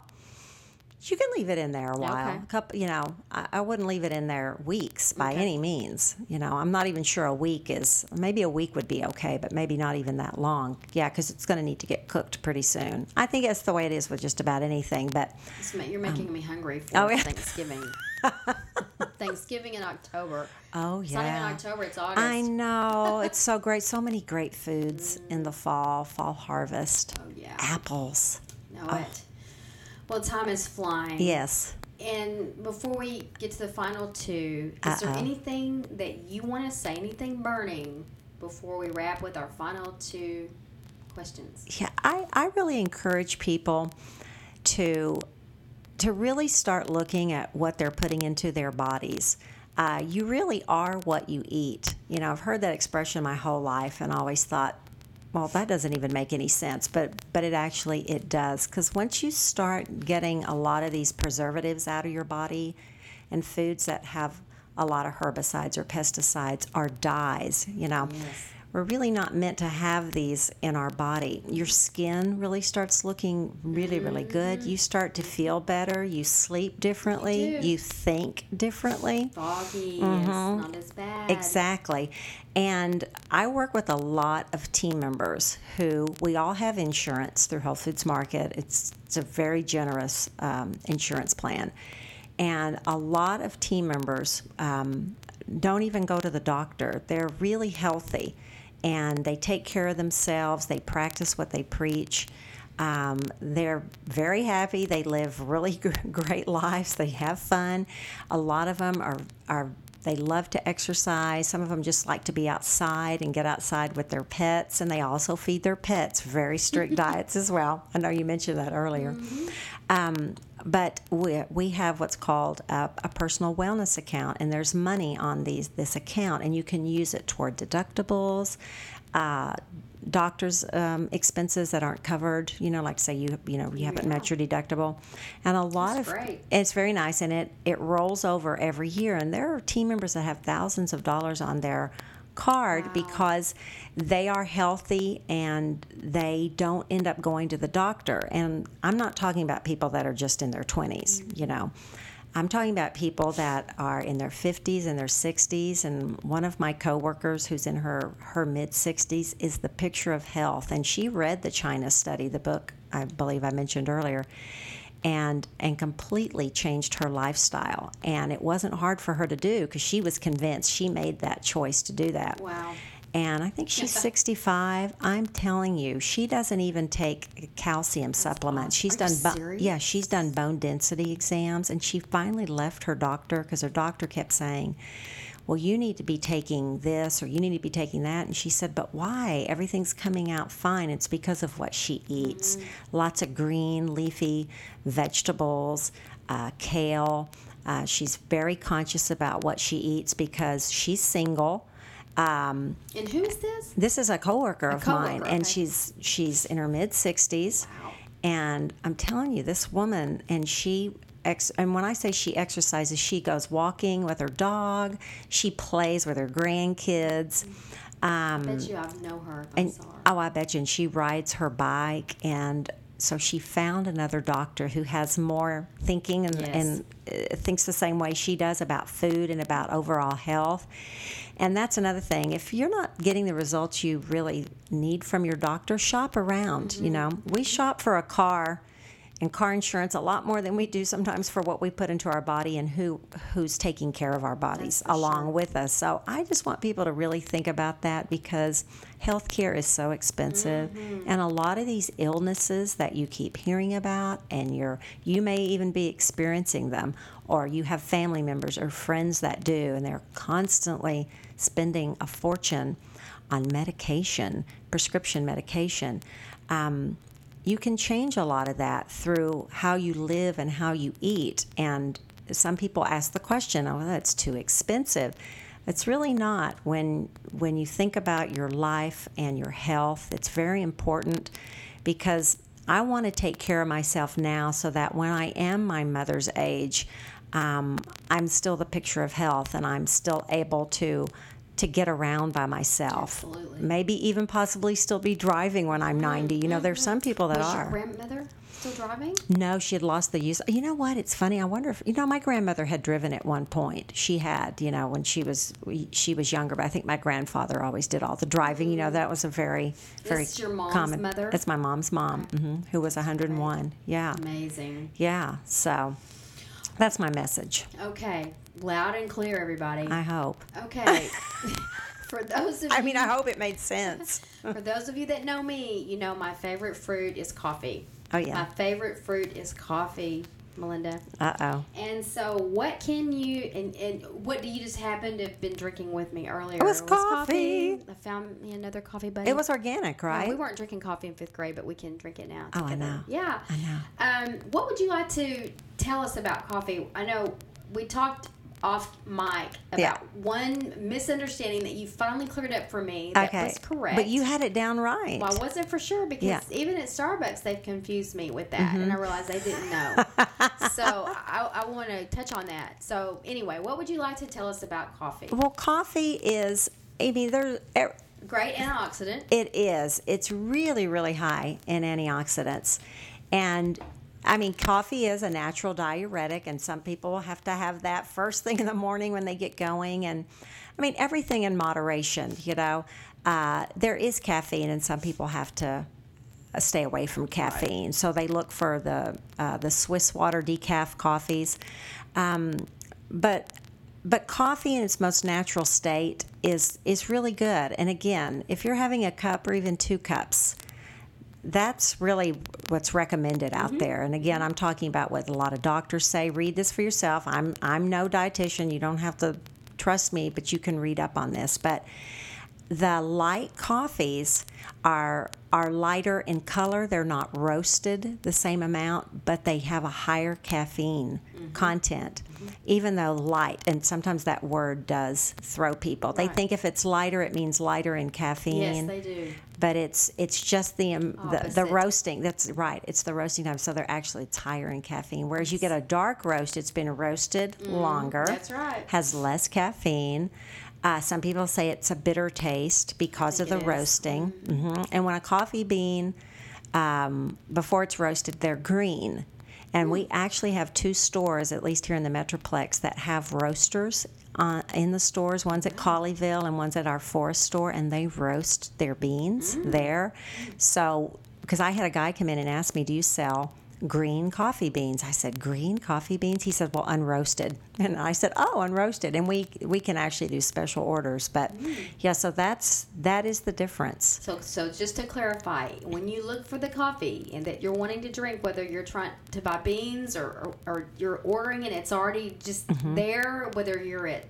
You can leave it in there a while. Okay. A couple, you know, I, I wouldn't leave it in there weeks by Okay. any means. You know, I'm not even sure a week is. Maybe a week would be okay, but maybe not even that long. Yeah, because it's going to need to get cooked pretty soon. I think that's the way it is with just about anything. But You're making me hungry for oh, yeah. Thanksgiving. [laughs] Thanksgiving in October. oh It's not even October. It's August. I know. [laughs] It's so great. So many great foods in the mm. fall, fall harvest. Oh yeah. Apples. Know oh, it. Well, time is flying. Yes. And before we get to the final two, is there Uh-oh. anything that you want to say, anything burning, before we wrap with our final two questions? Yeah, I, I really encourage people to to really start looking at what they're putting into their bodies. Uh, you really are what you eat. You know, I've heard that expression my whole life and always thought, well, that doesn't even make any sense. But but it actually it does because once you start getting a lot of these preservatives out of your body, and foods that have a lot of herbicides or pesticides or dyes, you know. Yes. We're really not meant to have these in our body. Your skin really starts looking really, really good. You start to feel better. You sleep differently. You. You think differently. Foggy, Mm-hmm. it's not as bad. Exactly. And I work with a lot of team members who we all have insurance through Whole Foods Market. It's, it's a very generous um, insurance plan. And a lot of team members um, don't even go to the doctor. They're really healthy and they take care of themselves, they practice what they preach. Um, they're very happy. They live really [laughs] g- great lives. They have fun. A lot of them are, are they love to exercise. Some of them just like to be outside and get outside with their pets, and they also feed their pets very strict [laughs] diets as well. I know you mentioned that earlier. Um, but we, we have what's called a, a personal wellness account, and there's money on these this account, and you can use it toward deductibles, uh, doctors' um, expenses that aren't covered. You know, like say you you know you haven't met your deductible, and a lot That's of great. it's very nice, and it it rolls over every year. And there are team members that have thousands of dollars on their card because they are healthy and they don't end up going to the doctor. And I'm not talking about people that are just in their 20s, you know. I'm talking about people that are in their 50s and their 60s. And one of my coworkers, who's in her, her mid 60s, is the picture of health. And she read the China study, the book I believe I mentioned earlier, and and completely changed her lifestyle. And it wasn't hard for her to do because she was convinced she made that choice to do that. Wow. And I think she's [laughs] 65. I'm telling you, she doesn't even take calcium supplements. She's Are done bo- serious? yeah, she's done bone density exams and she finally left her doctor because her doctor kept saying, "Well, you need to be taking this or you need to be taking that." And she said, "But why? Everything's coming out fine. It's because of what she eats. Lots of green leafy vegetables, uh, kale. Uh, she's very conscious about what she eats because she's single." Um, And who is this? this is a coworker of mine, coworker, and okay. she's she's in her mid sixties, Wow. and I'm telling you, this woman, and she. Ex- and when I say she exercises, she goes walking with her dog. She plays with her grandkids. Um, bet you I know her. I and oh, I bet you. And she rides her bike, and so she found another doctor who has more thinking and, Yes. and uh, thinks the same way she does about food and about overall health. And that's another thing. If you're not getting the results you really need from your doctor, shop around. Mm-hmm. You know, we shop for a car and car insurance a lot more than we do sometimes for what we put into our body and who who's taking care of our bodies along sure. with us. So I just want people to really think about that because healthcare is so expensive Mm-hmm. and a lot of these illnesses that you keep hearing about and you're you may even be experiencing them or you have family members or friends that do and they're constantly spending a fortune on medication, prescription medication. Um, you can change a lot of that through how you live and how you eat. And some people ask the question, "Oh, that's too expensive." It's really not. When when you think about your life and your health, it's very important because I want to take care of myself now so that when I am my mother's age, um, I'm still the picture of health and I'm still able to to get around by myself. Absolutely. Maybe even possibly still be driving when I'm 90. You know, there's some people that Was are. your grandmother still driving? No, she had lost the use. You know what? It's funny. I wonder if you know my grandmother had driven at one point. She had, you know, when she was she was younger. But I think my grandfather always did all the driving. You know, that was a very very This your mom's common. mother? It's my mom's mom, hmm who was 101. Yeah, Amazing. yeah. So that's my message. Okay, loud and clear, everybody. I hope. Okay. [laughs] For those of I you, mean, I hope it made sense. [laughs] for those of you that know me, you know my favorite fruit is coffee. Oh yeah. My favorite fruit is coffee, Melinda. Uh oh. And so, what can you and, and what do you just happen to have been drinking with me earlier? It was coffee. I found me another coffee buddy. It was organic, Well, right? we weren't drinking coffee in fifth grade, but we can drink it now. Oh, I know. Yeah. I know. Um, what would you like to tell us about coffee? I know we talked off mic about Yeah. one misunderstanding that you finally cleared up for me. That okay. was correct. But you had it down right. Well, I wasn't for sure because Yeah. Mm-hmm. even at Starbucks they've confused me with that, and I realized they didn't know. [laughs] so I, I want to touch on that. So anyway, what would you like to tell us about coffee? Well, coffee is. I mean, there. er, great antioxidant. It is. It's really, really high in antioxidants. And I mean, coffee is a natural diuretic, and some people have to have that first thing in the morning when they get going. And I mean, everything in moderation, you know. Uh, there is caffeine, and some people have to uh, stay away from caffeine. So they look for the uh, the Swiss water decaf coffees. Um, but but coffee in its most natural state is is really good. And again, if you're having a cup or even two cups, that's really what's recommended out mm-hmm. there. And again, I'm talking about what a lot of doctors say. Read this for yourself. I'm I'm no dietitian. You don't have to trust me, but you can read up on this. But the light coffees are are lighter in color. They're not roasted the same amount, but they have a higher caffeine mm-hmm. content, mm-hmm. even though light. And sometimes that word does throw people. Right. They think if it's lighter, it means lighter in caffeine. Yes, they do. But it's it's just the um, the, the, roasting. That's right. It's the roasting time. So they're actually it's higher in caffeine. Whereas you get a dark roast, it's been roasted mm, longer. That's right. Has less caffeine. Uh, some people say it's a bitter taste because of the roasting. Mm-hmm. And when a coffee bean, um, before it's roasted, they're green. And we actually have two stores, at least here in the Metroplex, that have roasters uh, in the stores. One's at Colleyville and one's at our Forest store, and they roast their beans mm. there. So, because I had a guy come in and ask me, "Do you sell?" Green coffee beans. I said, green coffee beans? He said, well, unroasted. [laughs] And I said, oh, unroasted. And we we can actually do special orders. But mm. yeah, so that's that is the difference. So so just to clarify, when you look for the coffee and that you're wanting to drink, whether you're trying to buy beans or, or, or you're ordering and it's already just mm-hmm. there, whether you're at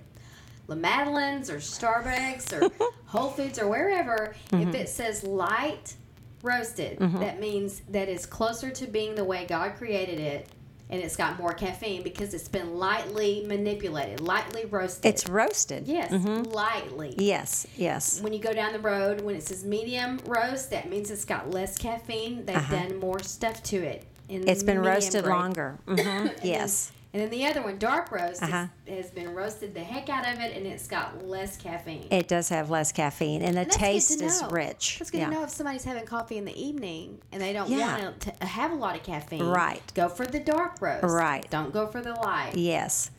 La Madeleine's or Starbucks or [laughs] Whole Foods or wherever, mm-hmm. if it says light roasted. Mm-hmm. That means that it's closer to being the way God created it and it's got more caffeine because it's been lightly manipulated, lightly roasted. It's roasted. Yes, mm-hmm. lightly. Yes, yes. When you go down the road, when it says medium roast, that means it's got less caffeine. They've uh-huh. done more stuff to it. it's been roasted grade. longer. [laughs] Mm-hmm. yes. And then the other one, dark roast, uh-huh. is, has been roasted the heck out of it, and it's got less caffeine. It does have less caffeine, and the and taste is rich. It's good yeah. to know if somebody's having coffee in the evening and they don't yeah. want to have a lot of caffeine. Right. Go for the dark roast. Right. Don't go for the light. Yes.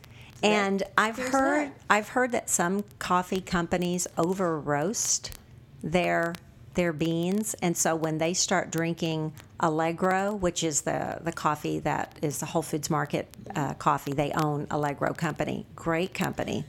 And I've heard that. I've heard that some coffee companies over roast their their beans, and so when they start drinking Allegro, which is the the coffee that is the Whole Foods Market uh, coffee, they own Allegro Company, great company,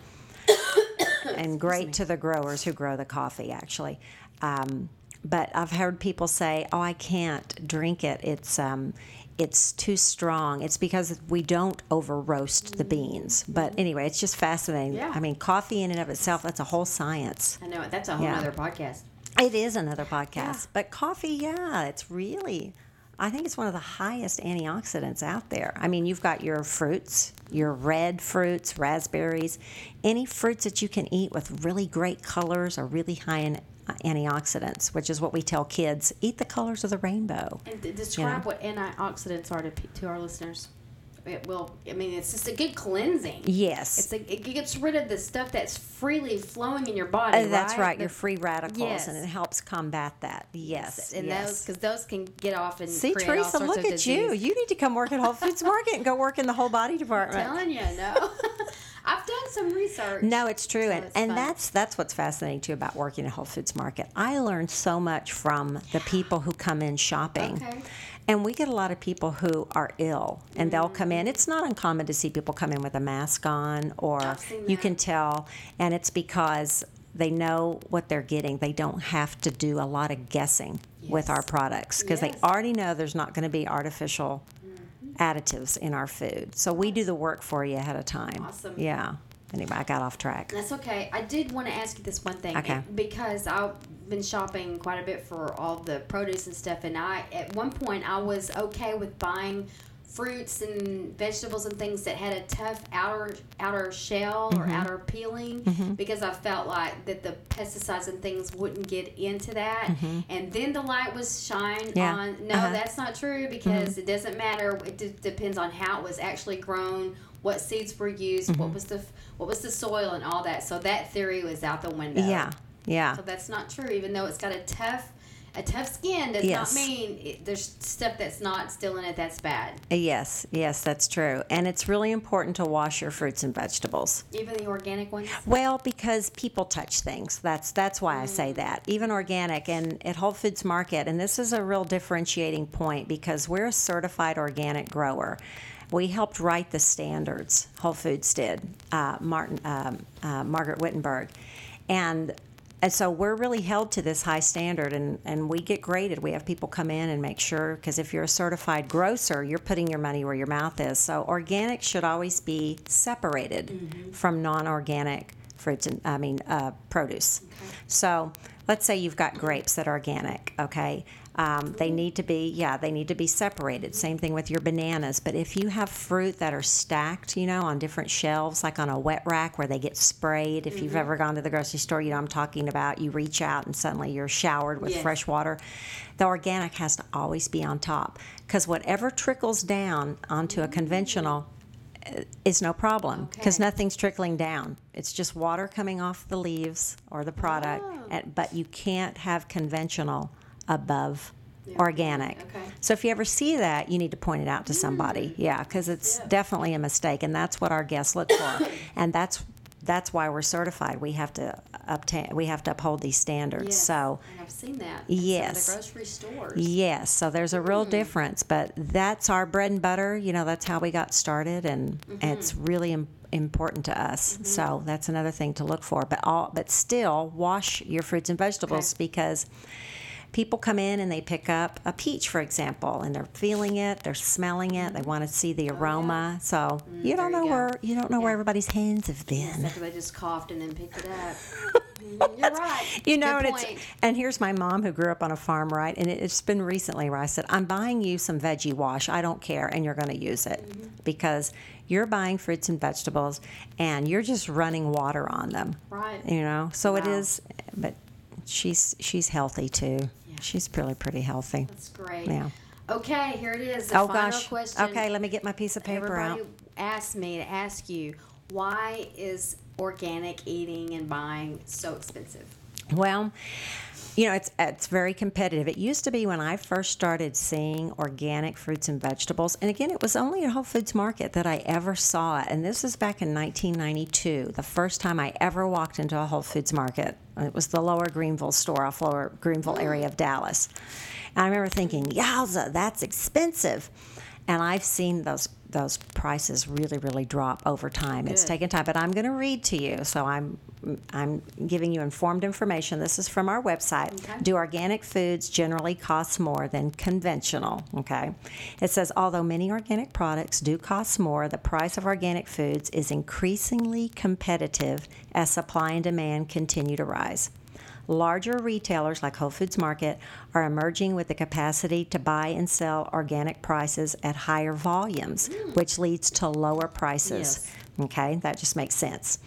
[coughs] and great to the growers who grow the coffee actually. Um, but I've heard people say, "Oh, I can't drink it. It's um, it's too strong. It's because we don't over roast the beans. But anyway, it's just fascinating. Yeah. I mean, coffee in and of itself, that's a whole science. I know it. That's a whole yeah. other podcast. It is another podcast. Yeah. But coffee, yeah, it's really, I think it's one of the highest antioxidants out there. I mean, you've got your fruits, your red fruits, raspberries, any fruits that you can eat with really great colors are really high in uh, antioxidants, which is what we tell kids eat the colors of the rainbow. And describe you know? what antioxidants are to, to our listeners it will. I mean, it's just a good cleansing. Yes, it's a, it gets rid of the stuff that's freely flowing in your body. Uh, that's right, right the, your free radicals, yes. and it helps combat that. Yes, and yes. those because those can get off and see, Teresa, look at you. You need to come work at Whole Foods Market and go work in the whole body department. I'm telling you, no. [laughs] I've done some research. No, it's true, so and it's and that's that's what's fascinating too about working at Whole Foods Market. I learned so much from the people who come in shopping. Okay. And we get a lot of people who are ill and they'll come in. It's not uncommon to see people come in with a mask on, or you can tell, and it's because they know what they're getting. They don't have to do a lot of guessing yes. with our products because yes. they already know there's not going to be artificial mm-hmm. additives in our food. So we do the work for you ahead of time. Awesome. Yeah. Anyway, I got off track. That's okay. I did want to ask you this one thing. Okay. Because I've been shopping quite a bit for all the produce and stuff, and I at one point I was okay with buying fruits and vegetables and things that had a tough outer outer shell mm-hmm. or outer peeling mm-hmm. because I felt like that the pesticides and things wouldn't get into that. Mm-hmm. And then the light was shined yeah. on. No, uh-huh. that's not true because mm-hmm. it doesn't matter. It d- depends on how it was actually grown, what seeds were used, what mm-hmm. was the what was the soil and all that. So that theory was out the window. Yeah. Yeah. So that's not true. Even though it's got a tough, a tough skin does Yes. not mean it, there's stuff that's not still in it that's bad. Yes, yes, that's true. And it's really important to wash your fruits and vegetables. Even the organic ones. Well, because people touch things. That's that's why I say that. Even organic and at Whole Foods Market, and this is a real differentiating point because we're a certified organic grower. We helped write the standards. Whole Foods did. Uh, Martin, um, uh, Margaret Wittenberg, and. And so we're really held to this high standard, and, and we get graded. We have people come in and make sure, because if you're a certified grocer, you're putting your money where your mouth is. So organic should always be separated from non-organic fruits and I mean uh, produce. So let's say you've got grapes that are organic. Okay, um, they need to be yeah they need to be separated. Same thing with your bananas. But if you have fruit that are stacked, you know, on different shelves, like on a wet rack where they get sprayed. If you've ever gone to the grocery store, you know I'm talking about. You reach out and suddenly you're showered with Yes. fresh water. The organic has to always be on top because whatever trickles down onto a conventional is no problem because Okay. nothing's trickling down. It's just water coming off the leaves or the product, Oh. and, but you can't have conventional above Yeah. organic. Okay. Mm. So if you ever see that, you need to point it out to somebody. Yeah, because it's Yeah. definitely a mistake, and that's what our guests look for, [coughs] and that's that's why we're certified. We have to obtain, we have to uphold these standards. Yes. So. and I've seen that. Yes. The grocery stores. Yes, so there's a real difference, but that's our bread and butter. You know, that's how we got started, and Mm-hmm. it's really Im- important to us. So that's another thing to look for. But all, but still, wash your fruits and vegetables because people come in and they pick up a peach, for example, and they're feeling it, they're smelling it, they want to see the aroma. So you don't know you where you don't know where everybody's hands have been. They just coughed and then picked it up. Mm, [laughs] You're right. You know, Good and it's and here's my mom who grew up on a farm, right? And it, it's been recently where I said, "I'm buying you some veggie wash. I don't care, and you're going to use it Mm-hmm. because you're buying fruits and vegetables, and you're just running water on them, Right. you know. So it Wow. is, but she's she's healthy too. She's really pretty healthy. That's great. Yeah. Okay, here it is. The Oh final gosh. question. Okay, let me get my piece of paper Everybody out. asked me to ask you why is organic eating and buying so expensive? Well, you know, it's it's very competitive. It used to be when I first started seeing organic fruits and vegetables, and again, it was only at Whole Foods Market that I ever saw it, and this was back in 1992, the first time I ever walked into a Whole Foods Market. It was the Lower Greenville store off Lower Greenville area of Dallas, and I remember thinking, "Yowza, that's expensive," and I've seen those those prices really, really drop over time. It's taken time, but I'm going to read to you. So I'm I'm giving you informed information. This is from our website. Okay. Do organic foods generally cost more than conventional? Okay. It says although many organic products do cost more, the price of organic foods is increasingly competitive as supply and demand continue to rise. Larger retailers like Whole Foods Market are emerging with the capacity to buy and sell organic prices at higher volumes, which leads to lower prices. Okay, that just makes sense.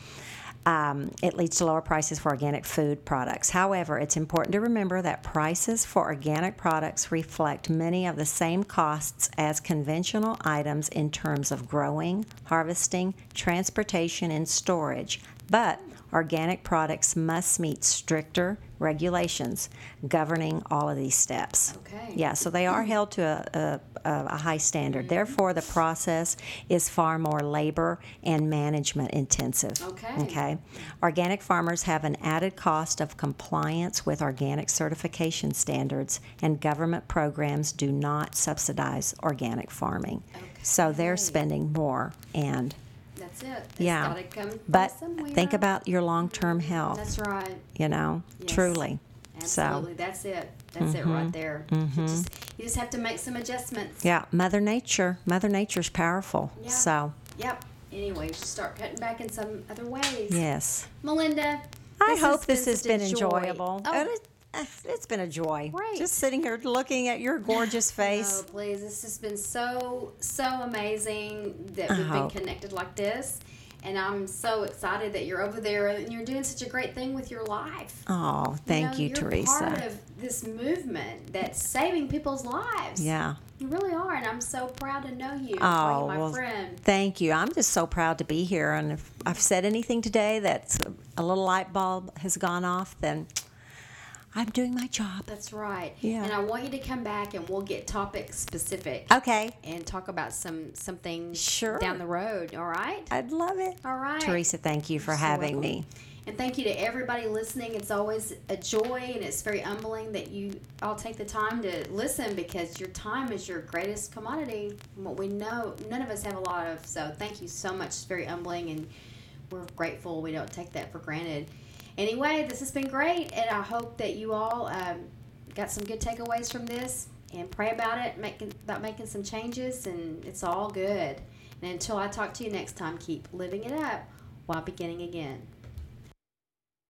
Um, it leads to lower prices for organic food products. However, it's important to remember that prices for organic products reflect many of the same costs as conventional items in terms of growing, harvesting, transportation, and storage. But organic products must meet stricter regulations governing all of these steps. Okay. Yeah, so they are held to a, a, a high standard. Mm-hmm. Therefore, the process is far more labor and management intensive. Okay. Okay. Organic farmers have an added cost of compliance with organic certification standards, and government programs do not subsidize organic farming. Okay. So they're spending more and That's it. It's yeah. But think about your long-term health, That's right. you know, Yes. truly. Absolutely. So, That's it. That's it right mm-hmm. there. You, mm-hmm. just, you just have to make some adjustments. yeah, Mother Nature, Mother Nature's powerful. Yeah. So, Yep. Anyway, just start cutting back in some other ways. yes. Melinda. I hope this has been enjoyable. Oh, Eh, it's been a joy. Right. Just sitting here looking at your gorgeous [sighs] face. Oh, please. This has been so, so amazing that I we've been uh-huh. connected like this. and I'm so excited that you're over there and you're doing such a great thing with your life. Oh, thank you, know, you you're Teresa. Part of this movement that's saving people's lives. Yeah. You really are, and I'm so proud to know you. Oh, my well, friend. thank you. I'm just so proud to be here. And if I've said anything today that's a little light bulb has gone off, then I'm doing my job. That's right. Yeah. And I want you to come back and we'll get topic specific Okay. and talk about some something Sure. down the road. All right. I'd love it. All right. Teresa, thank you for You're having welcome. me. And thank you to everybody listening. It's always a joy and it's very humbling that you all take the time to listen because your time is your greatest commodity. What we know, none of us have a lot of. So thank you so much. It's very humbling and we're grateful. We don't take that for granted. Anyway, this has been great and I hope that you all um, got some good takeaways from this and pray about it, making about making some changes, and it's all good. And until I talk to you next time, keep living it up while beginning again.